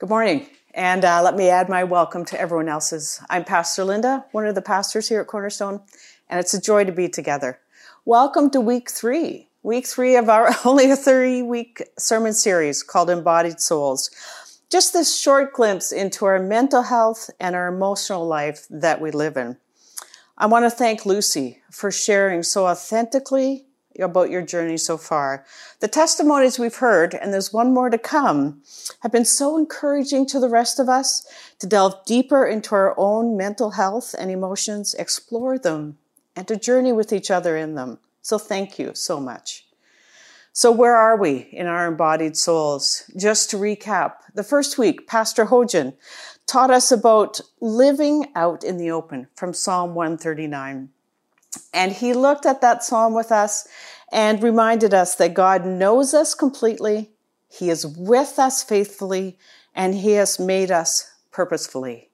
Good morning. And uh, let me add my welcome to everyone else's. I'm Pastor Linda, one of the pastors here at Cornerstone, and it's a joy to be together. Welcome to week three, week three of our only a 30 week sermon series called Embodied Souls. Just this short glimpse into our mental health and our emotional life that we live in. I want to thank Lucy for sharing so authentically about your journey so far. The testimonies we've heard, and there's one more to come, have been so encouraging to the rest of us to delve deeper into our own mental health and emotions, explore them, and to journey with each other in them. So thank you so much. So where are we in our embodied souls? Just to recap, the first week, Pastor Hojan taught us about living out in the open from Psalm 139. And he looked at that psalm with us and reminded us that God knows us completely, He is with us faithfully, and He has made us purposefully.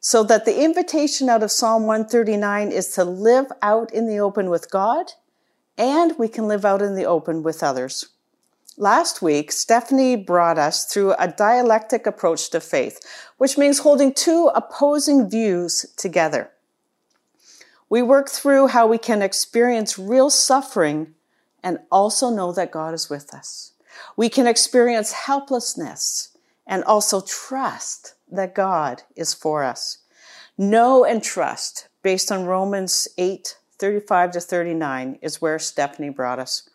So that the invitation out of Psalm 139 is to live out in the open with God, and we can live out in the open with others. Last week, Stephanie brought us through a dialectic approach to faith, which means holding two opposing views together. We work through how we can experience real suffering and also know that God is with us. We can experience helplessness and also trust that God is for us. Know and trust, based on Romans 8 35 to 39, is where Stephanie brought us.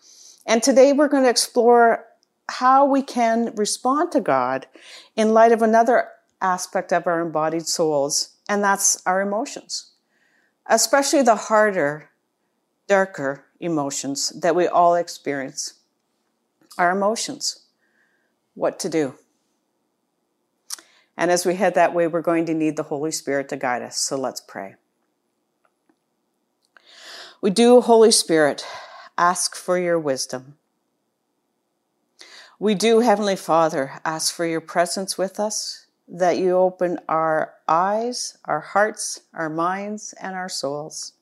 And today we're going to explore how we can respond to God in light of another aspect of our embodied souls, and that's our emotions, especially the harder, darker emotions that we all experience. Our emotions. What to do. And as we head that way, we're going to need the Holy Spirit to guide us. So let's pray. We do, Holy Spirit, ask for your wisdom. We do, Heavenly Father, ask for your presence with us, that you open our eyes, our hearts, our minds, and our souls.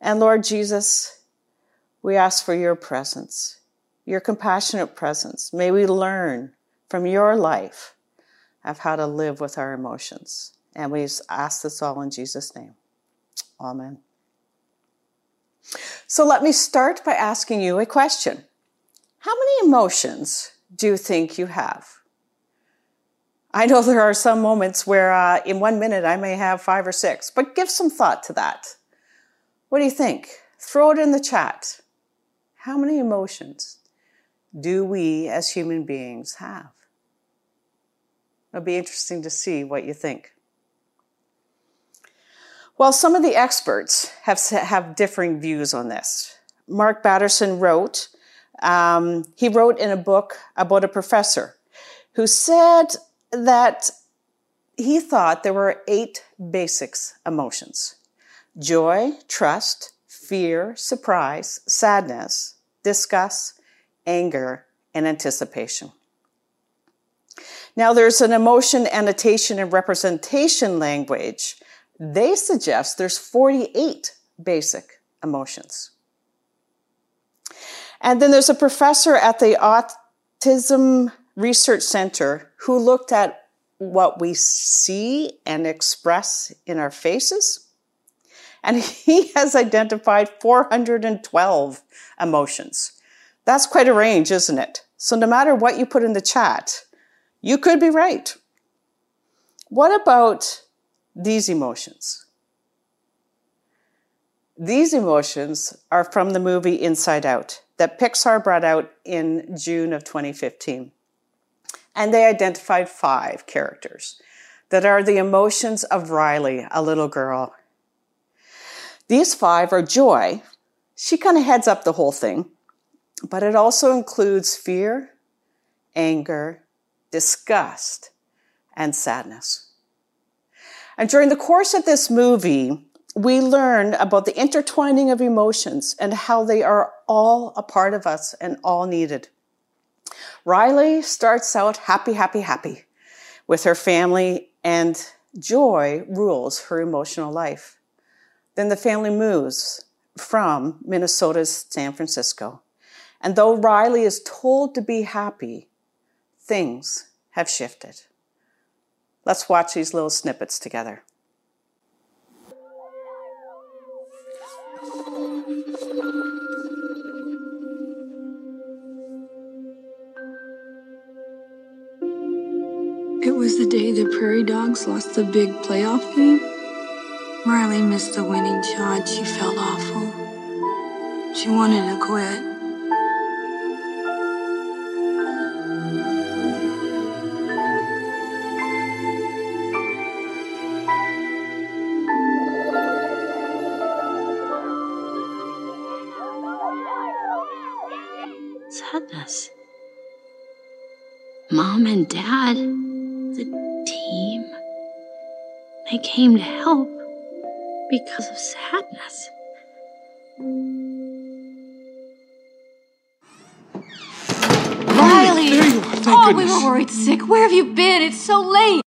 And Lord Jesus, we ask for your presence, your compassionate presence. May we learn from your life of how to live with our emotions. And we ask this all in Jesus' name. Amen. So let me start by asking you a question. How many emotions do you think you have? I know there are some moments where uh, in one minute I may have five or six, but give some thought to that. What do you think? Throw it in the chat. How many emotions do we as human beings have? It'll be interesting to see what you think. Well, some of the experts have, have differing views on this. Mark Batterson wrote, um, he wrote in a book about a professor who said that he thought there were eight basics emotions joy, trust, fear, surprise, sadness, disgust, anger, and anticipation. Now, there's an emotion annotation and representation language they suggest there's 48 basic emotions. And then there's a professor at the Autism Research Center who looked at what we see and express in our faces. And he has identified 412 emotions. That's quite a range, isn't it? So no matter what you put in the chat, you could be right. What about these emotions. These emotions are from the movie Inside Out that Pixar brought out in June of 2015. And they identified five characters that are the emotions of Riley, a little girl. These five are joy. She kind of heads up the whole thing, but it also includes fear, anger, disgust, and sadness. And during the course of this movie, we learn about the intertwining of emotions and how they are all a part of us and all needed. Riley starts out happy, happy, happy with her family, and joy rules her emotional life. Then the family moves from Minnesota's San Francisco. And though Riley is told to be happy, things have shifted. Let's watch these little snippets together. Was the day the Prairie Dogs lost the big playoff game. Riley missed the winning shot. She felt awful. She wanted to quit. Sadness. Mom and Dad, they came to help because of sadness. Riley! There you are, thank oh, goodness. we were worried sick. Where have you been? It's so late.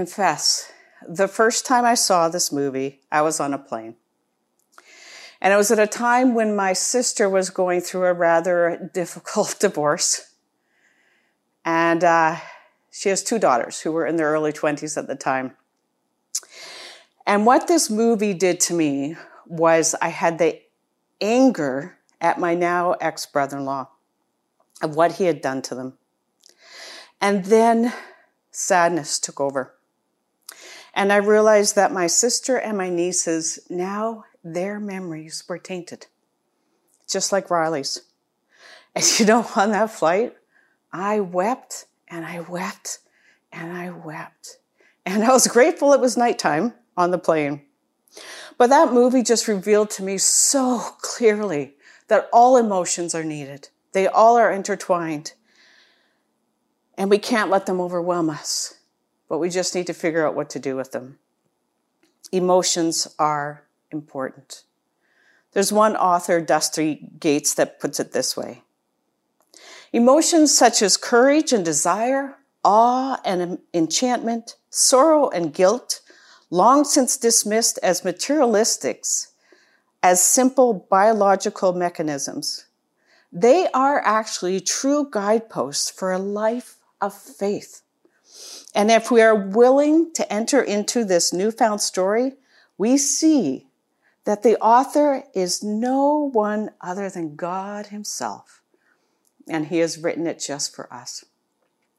Confess, the first time I saw this movie, I was on a plane. And it was at a time when my sister was going through a rather difficult divorce. And uh, she has two daughters who were in their early 20s at the time. And what this movie did to me was I had the anger at my now ex brother in law of what he had done to them. And then sadness took over. And I realized that my sister and my nieces, now their memories were tainted, just like Riley's. And you know, on that flight, I wept and I wept and I wept. And I was grateful it was nighttime on the plane. But that movie just revealed to me so clearly that all emotions are needed. They all are intertwined. And we can't let them overwhelm us, but we just need to figure out what to do with them. Emotions are important. There's one author, Dusty Gates, that puts it this way Emotions such as courage and desire, awe and enchantment, sorrow and guilt, long since dismissed as materialistics, as simple biological mechanisms, they are actually true guideposts for a life of faith. And if we are willing to enter into this newfound story, we see that the author is no one other than God Himself. And He has written it just for us.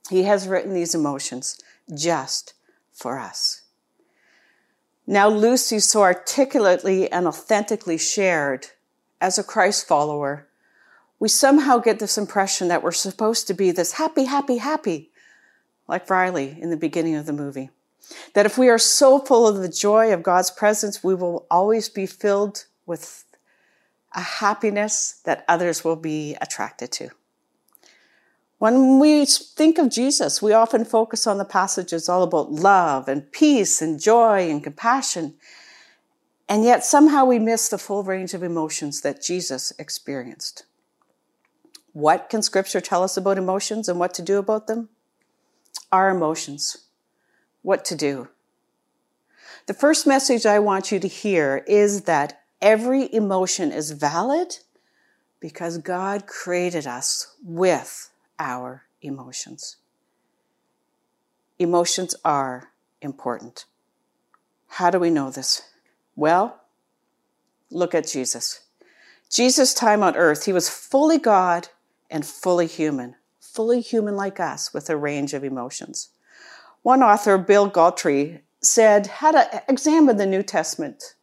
He has written these emotions just for us. Now, Lucy so articulately and authentically shared as a Christ follower, we somehow get this impression that we're supposed to be this happy, happy, happy, like Riley in the beginning of the movie. That if we are so full of the joy of God's presence, we will always be filled with a happiness that others will be attracted to. When we think of Jesus, we often focus on the passages all about love and peace and joy and compassion. And yet somehow we miss the full range of emotions that Jesus experienced. What can scripture tell us about emotions and what to do about them? Our emotions. What to do. The first message I want you to hear is that every emotion is valid because God created us with our emotions. Emotions are important. How do we know this? Well, look at Jesus. Jesus' time on earth, he was fully God and fully human, fully human like us with a range of emotions. One author, Bill Gaultiere, said, had to examine the New Testament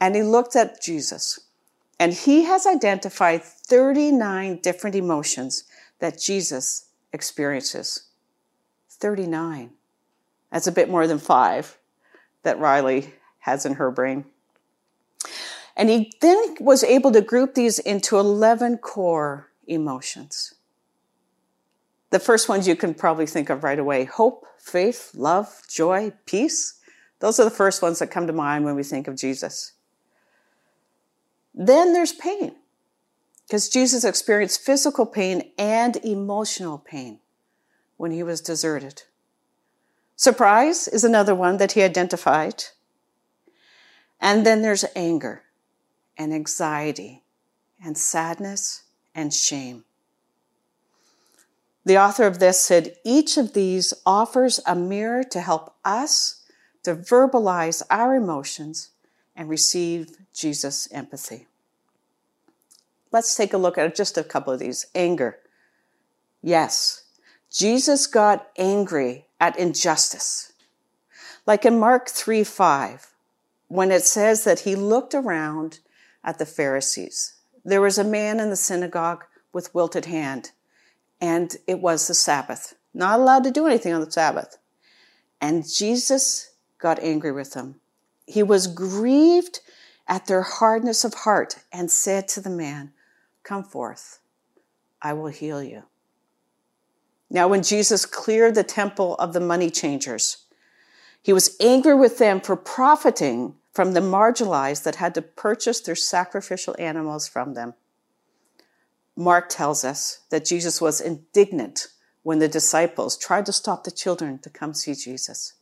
and he looked at Jesus and he has identified 39 different emotions that Jesus experiences. 39. That's a bit more than five that Riley has in her brain. And he then was able to group these into 11 core emotions. The first ones you can probably think of right away hope, faith, love, joy, peace. Those are the first ones that come to mind when we think of Jesus. Then there's pain, because Jesus experienced physical pain and emotional pain when he was deserted. Surprise is another one that he identified. And then there's anger and anxiety and sadness and shame. The author of this said each of these offers a mirror to help us to verbalize our emotions and receive Jesus' empathy. Let's take a look at just a couple of these. Anger. Yes, Jesus got angry at injustice. Like in Mark 3 5, when it says that he looked around at the Pharisees. There was a man in the synagogue with wilted hand, and it was the Sabbath. Not allowed to do anything on the Sabbath. And Jesus got angry with them. He was grieved at their hardness of heart and said to the man, Come forth, I will heal you. Now, when Jesus cleared the temple of the money changers, he was angry with them for profiting from the marginalized that had to purchase their sacrificial animals from them. Mark tells us that Jesus was indignant when the disciples tried to stop the children to come see Jesus.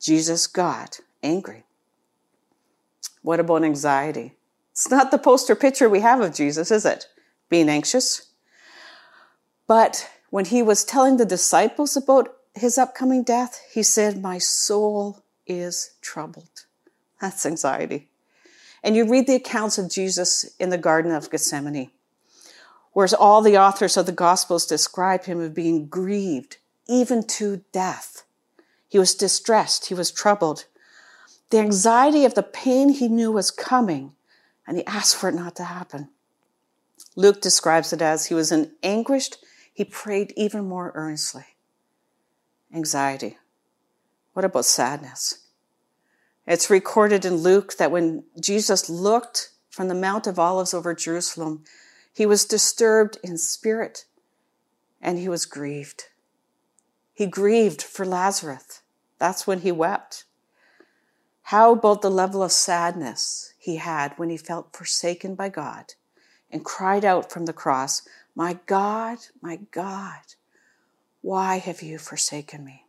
Jesus got angry. What about anxiety? It's not the poster picture we have of Jesus, is it? Being anxious. But when he was telling the disciples about his upcoming death, he said, My soul is troubled. That's anxiety. And you read the accounts of Jesus in the Garden of Gethsemane, whereas all the authors of the Gospels describe him as being grieved, even to death. He was distressed, he was troubled. The anxiety of the pain he knew was coming and he asked for it not to happen. Luke describes it as he was in anguished, he prayed even more earnestly. Anxiety. What about sadness? It's recorded in Luke that when Jesus looked from the Mount of Olives over Jerusalem, he was disturbed in spirit and he was grieved. He grieved for Lazarus. That's when he wept. How about the level of sadness he had when he felt forsaken by God and cried out from the cross, My God, my God, why have you forsaken me?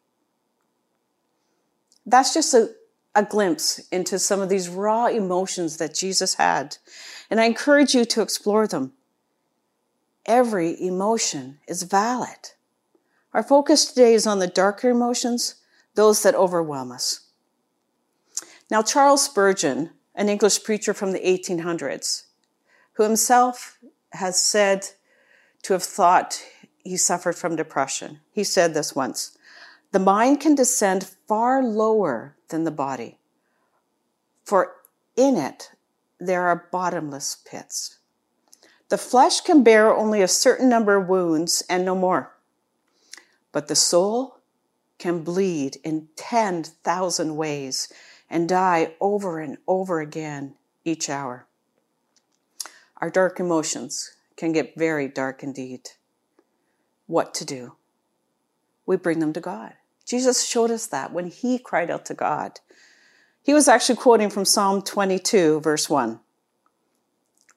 That's just a, a glimpse into some of these raw emotions that Jesus had. And I encourage you to explore them. Every emotion is valid. Our focus today is on the darker emotions, those that overwhelm us. Now, Charles Spurgeon, an English preacher from the 1800s, who himself has said to have thought he suffered from depression, he said this once The mind can descend far lower than the body, for in it there are bottomless pits. The flesh can bear only a certain number of wounds and no more, but the soul can bleed in 10,000 ways and die over and over again each hour. Our dark emotions can get very dark indeed. What to do? We bring them to God. Jesus showed us that when he cried out to God. He was actually quoting from Psalm 22, verse 1.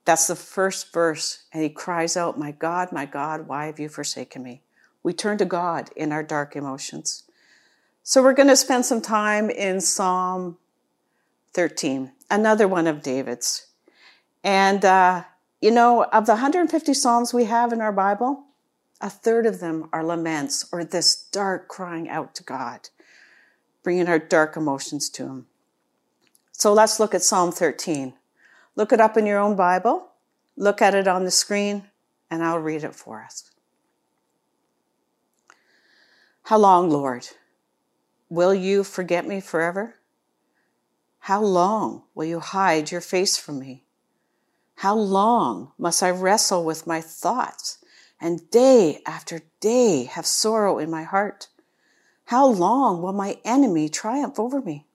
That's the first verse, and he cries out, My God, my God, why have you forsaken me? We turn to God in our dark emotions. So we're going to spend some time in Psalm 13, another one of David's. And, uh, you know, of the 150 Psalms we have in our Bible, a third of them are laments or this dark crying out to God, bringing our dark emotions to Him. So let's look at Psalm 13. Look it up in your own Bible, look at it on the screen, and I'll read it for us. How long, Lord? Will you forget me forever? How long will you hide your face from me? How long must I wrestle with my thoughts and day after day have sorrow in my heart? How long will my enemy triumph over me?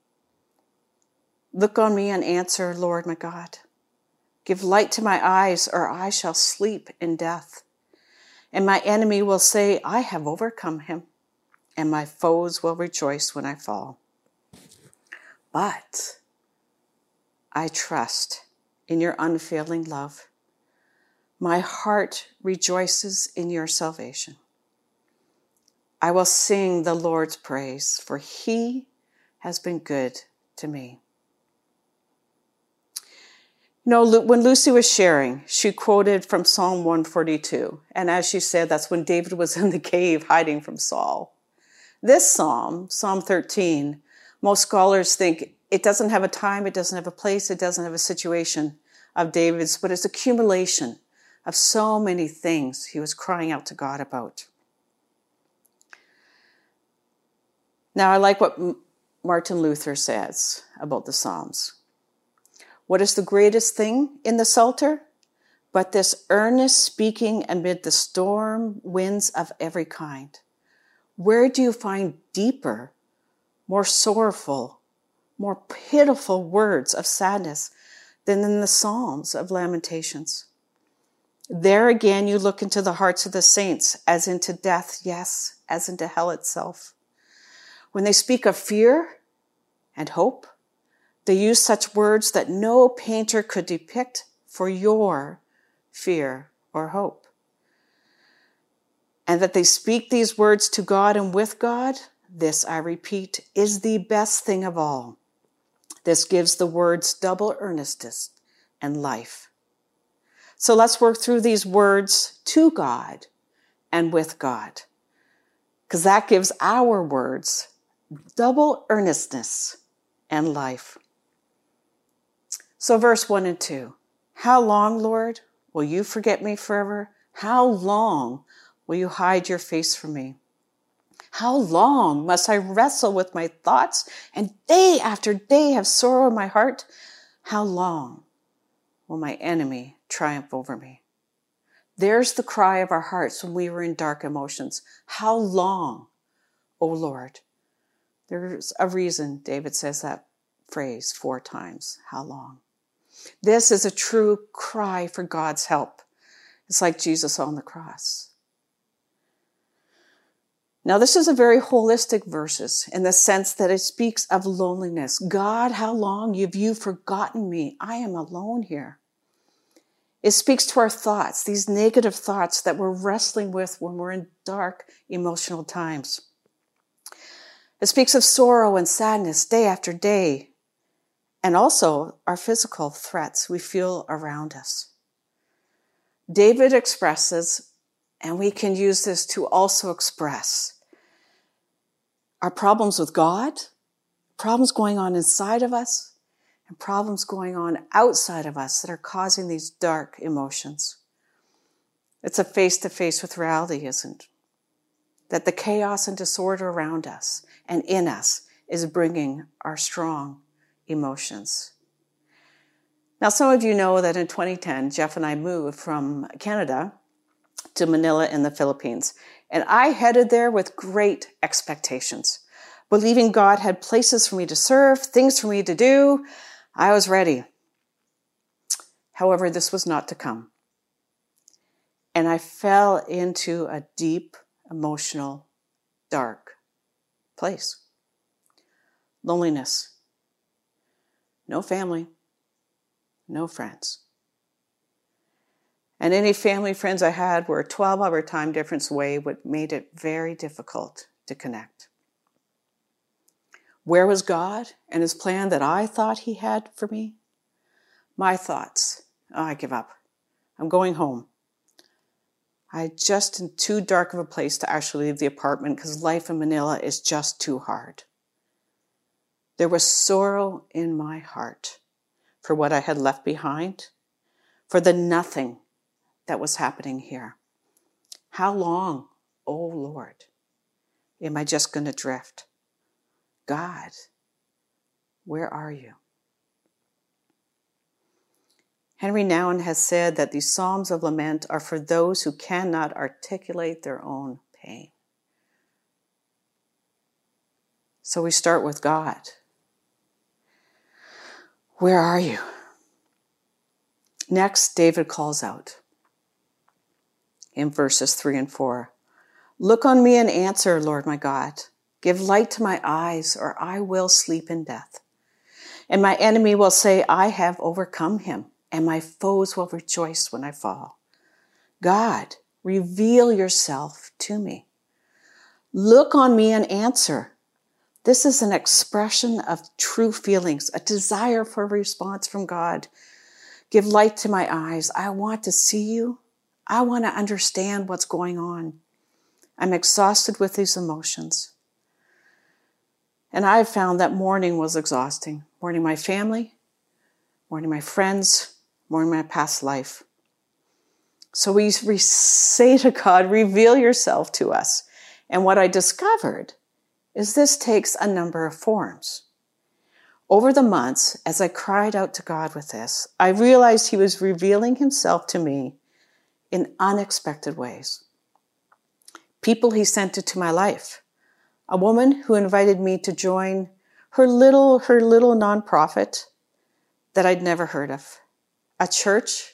Look on me and answer, Lord my God. Give light to my eyes, or I shall sleep in death. And my enemy will say, I have overcome him, and my foes will rejoice when I fall. But I trust in your unfailing love. My heart rejoices in your salvation. I will sing the Lord's praise, for he has been good to me. Know, when Lucy was sharing, she quoted from Psalm 142. And as she said, that's when David was in the cave hiding from Saul. This psalm, Psalm 13, most scholars think it doesn't have a time, it doesn't have a place, it doesn't have a situation of David's, but it's accumulation of so many things he was crying out to God about. Now, I like what Martin Luther says about the Psalms. What is the greatest thing in the Psalter? But this earnest speaking amid the storm winds of every kind. Where do you find deeper, more sorrowful, more pitiful words of sadness than in the Psalms of Lamentations? There again, you look into the hearts of the saints as into death, yes, as into hell itself. When they speak of fear and hope, they use such words that no painter could depict for your fear or hope. And that they speak these words to God and with God, this, I repeat, is the best thing of all. This gives the words double earnestness and life. So let's work through these words to God and with God, because that gives our words double earnestness and life. So, verse 1 and 2 How long, Lord, will you forget me forever? How long will you hide your face from me? How long must I wrestle with my thoughts and day after day have sorrow in my heart? How long will my enemy triumph over me? There's the cry of our hearts when we were in dark emotions. How long, O Lord? There's a reason David says that phrase four times. How long? This is a true cry for God's help. It's like Jesus on the cross. Now, this is a very holistic verses in the sense that it speaks of loneliness. God, how long have you forgotten me? I am alone here. It speaks to our thoughts, these negative thoughts that we're wrestling with when we're in dark emotional times. It speaks of sorrow and sadness day after day, and also our physical threats we feel around us. David expresses, and we can use this to also express our problems with God, problems going on inside of us, and problems going on outside of us that are causing these dark emotions. It's a face to face with reality, isn't it? That the chaos and disorder around us and in us is bringing our strong emotions. Now, some of you know that in 2010, Jeff and I moved from Canada to Manila in the Philippines. And I headed there with great expectations, believing God had places for me to serve, things for me to do. I was ready. However, this was not to come. And I fell into a deep, emotional, dark place. Loneliness, no family, no friends. And any family friends I had were a 12 hour time difference away, what made it very difficult to connect. Where was God and his plan that I thought he had for me? My thoughts. Oh, I give up. I'm going home. I just in too dark of a place to actually leave the apartment because life in Manila is just too hard. There was sorrow in my heart for what I had left behind, for the nothing that was happening here. How long, oh Lord, am I just going to drift? God, where are you? Henri Nouwen has said that these Psalms of Lament are for those who cannot articulate their own pain. So we start with God. Where are you? Next, David calls out in verses 3 and 4 Look on me and answer, Lord my God. Give light to my eyes, or I will sleep in death. And my enemy will say, I have overcome him and my foes will rejoice when I fall. God, reveal yourself to me. Look on me and answer. This is an expression of true feelings, a desire for a response from God. Give light to my eyes. I want to see you. I want to understand what's going on. I'm exhausted with these emotions. And I've found that mourning was exhausting. Mourning my family, mourning my friends, mourning my past life. So we, we say to God, reveal yourself to us. And what I discovered is this takes a number of forms. Over the months, as I cried out to God with this, I realized He was revealing Himself to me in unexpected ways. People He sent into my life. A woman who invited me to join her little, her little nonprofit that I'd never heard of a church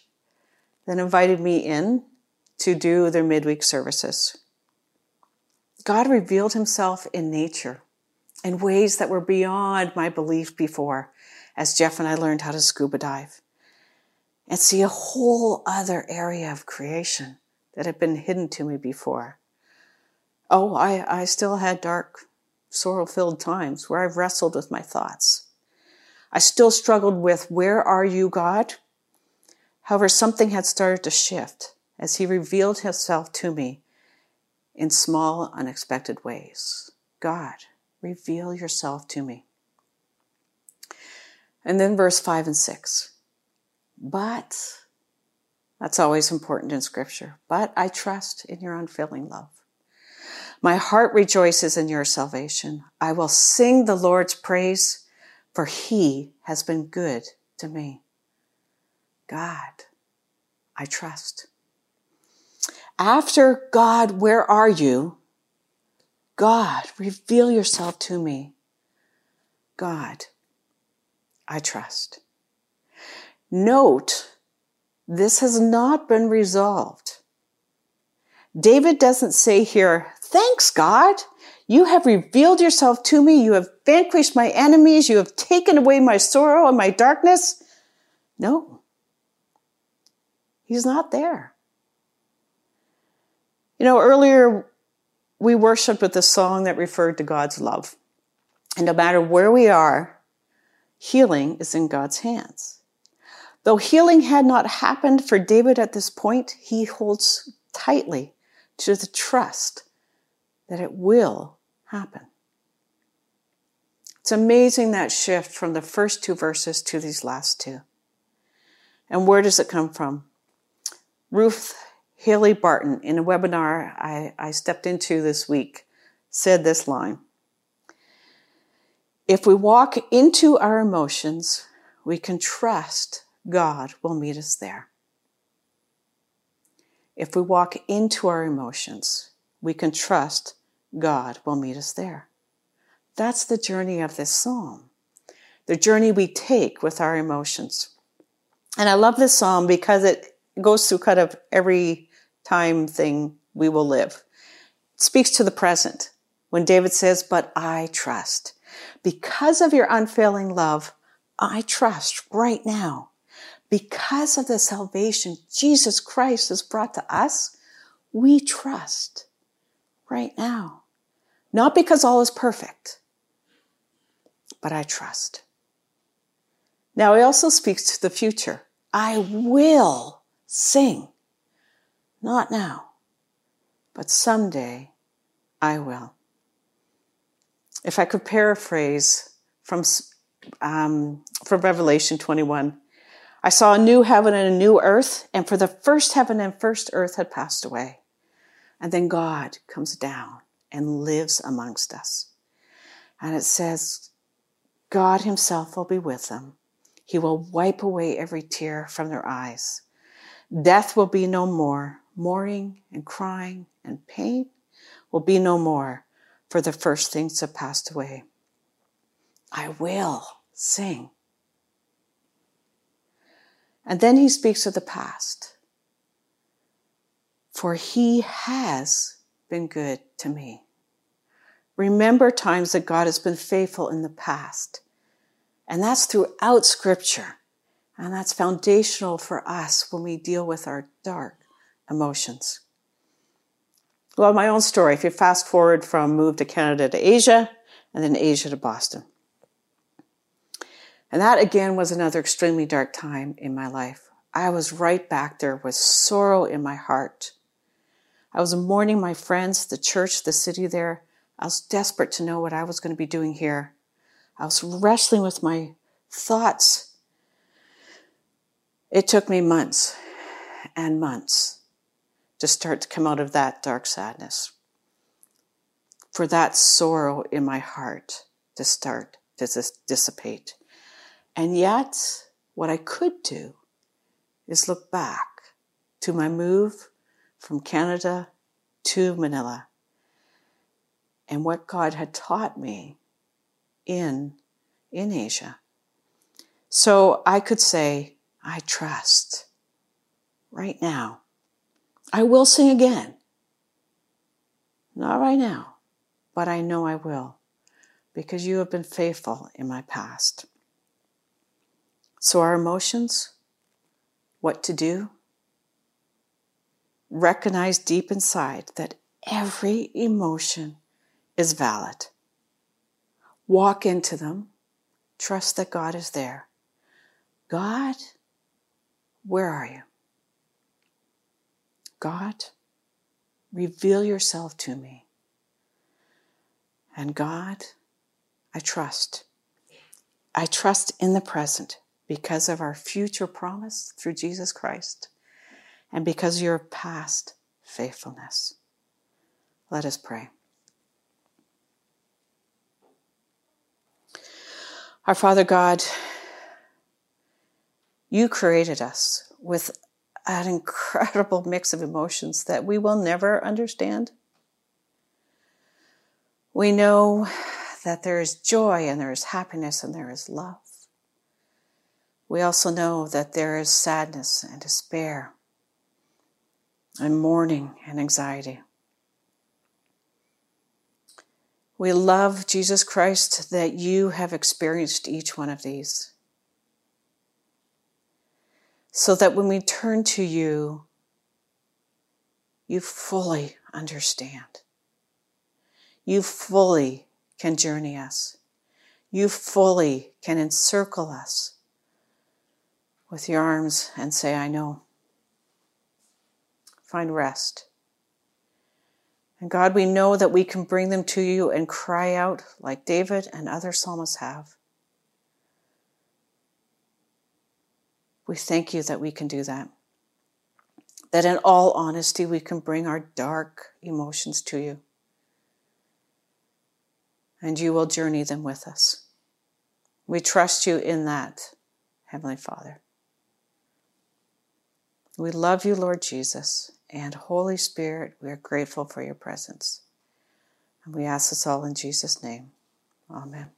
that invited me in to do their midweek services. God revealed himself in nature in ways that were beyond my belief before as Jeff and I learned how to scuba dive and see a whole other area of creation that had been hidden to me before. Oh, I, I still had dark, sorrow filled times where I've wrestled with my thoughts. I still struggled with, where are you, God? However, something had started to shift as he revealed himself to me in small, unexpected ways. God, reveal yourself to me. And then verse 5 and 6. But, that's always important in Scripture, but I trust in your unfailing love. My heart rejoices in your salvation. I will sing the Lord's praise, for he has been good to me. God, I trust. After God, where are you? God, reveal yourself to me. God, I trust. Note, this has not been resolved. David doesn't say here, thanks God. You have revealed yourself to me. You have vanquished my enemies. You have taken away my sorrow and my darkness. No. He's not there. You know, earlier we worshiped with a song that referred to God's love. And no matter where we are, healing is in God's hands. Though healing had not happened for David at this point, he holds tightly to the trust that it will happen. It's amazing that shift from the first two verses to these last two. And where does it come from? Ruth Haley Barton, in a webinar I, I stepped into this week, said this line If we walk into our emotions, we can trust God will meet us there. If we walk into our emotions, we can trust God will meet us there. That's the journey of this psalm, the journey we take with our emotions. And I love this psalm because it goes through kind of every time thing we will live. It speaks to the present when David says, But I trust. Because of your unfailing love, I trust right now. Because of the salvation Jesus Christ has brought to us, we trust right now. Not because all is perfect, but I trust. Now, he also speaks to the future. I will Sing. Not now, but someday I will. If I could paraphrase from um, from Revelation 21. I saw a new heaven and a new earth, and for the first heaven and first earth had passed away. And then God comes down and lives amongst us. And it says, God Himself will be with them. He will wipe away every tear from their eyes. Death will be no more. Mourning and crying and pain will be no more, for the first things have passed away. I will sing. And then he speaks of the past. For he has been good to me. Remember times that God has been faithful in the past. And that's throughout scripture. And that's foundational for us when we deal with our dark emotions. Well, my own story. If you fast forward from move to Canada to Asia and then Asia to Boston. And that again was another extremely dark time in my life. I was right back there with sorrow in my heart. I was mourning my friends, the church, the city there. I was desperate to know what I was going to be doing here. I was wrestling with my thoughts. It took me months and months to start to come out of that dark sadness, for that sorrow in my heart to start to dissipate. And yet, what I could do is look back to my move from Canada to Manila and what God had taught me in, in Asia. So I could say, I trust right now. I will sing again. Not right now, but I know I will because you have been faithful in my past. So, our emotions, what to do, recognize deep inside that every emotion is valid. Walk into them. Trust that God is there. God, where are you? God, reveal yourself to me. And God, I trust. I trust in the present because of our future promise through Jesus Christ and because of your past faithfulness. Let us pray. Our Father God, you created us with an incredible mix of emotions that we will never understand. We know that there is joy and there is happiness and there is love. We also know that there is sadness and despair and mourning and anxiety. We love Jesus Christ that you have experienced each one of these. So that when we turn to you, you fully understand. You fully can journey us. You fully can encircle us with your arms and say, I know. Find rest. And God, we know that we can bring them to you and cry out like David and other psalmists have. We thank you that we can do that. That in all honesty, we can bring our dark emotions to you. And you will journey them with us. We trust you in that, Heavenly Father. We love you, Lord Jesus, and Holy Spirit, we are grateful for your presence. And we ask this all in Jesus' name. Amen.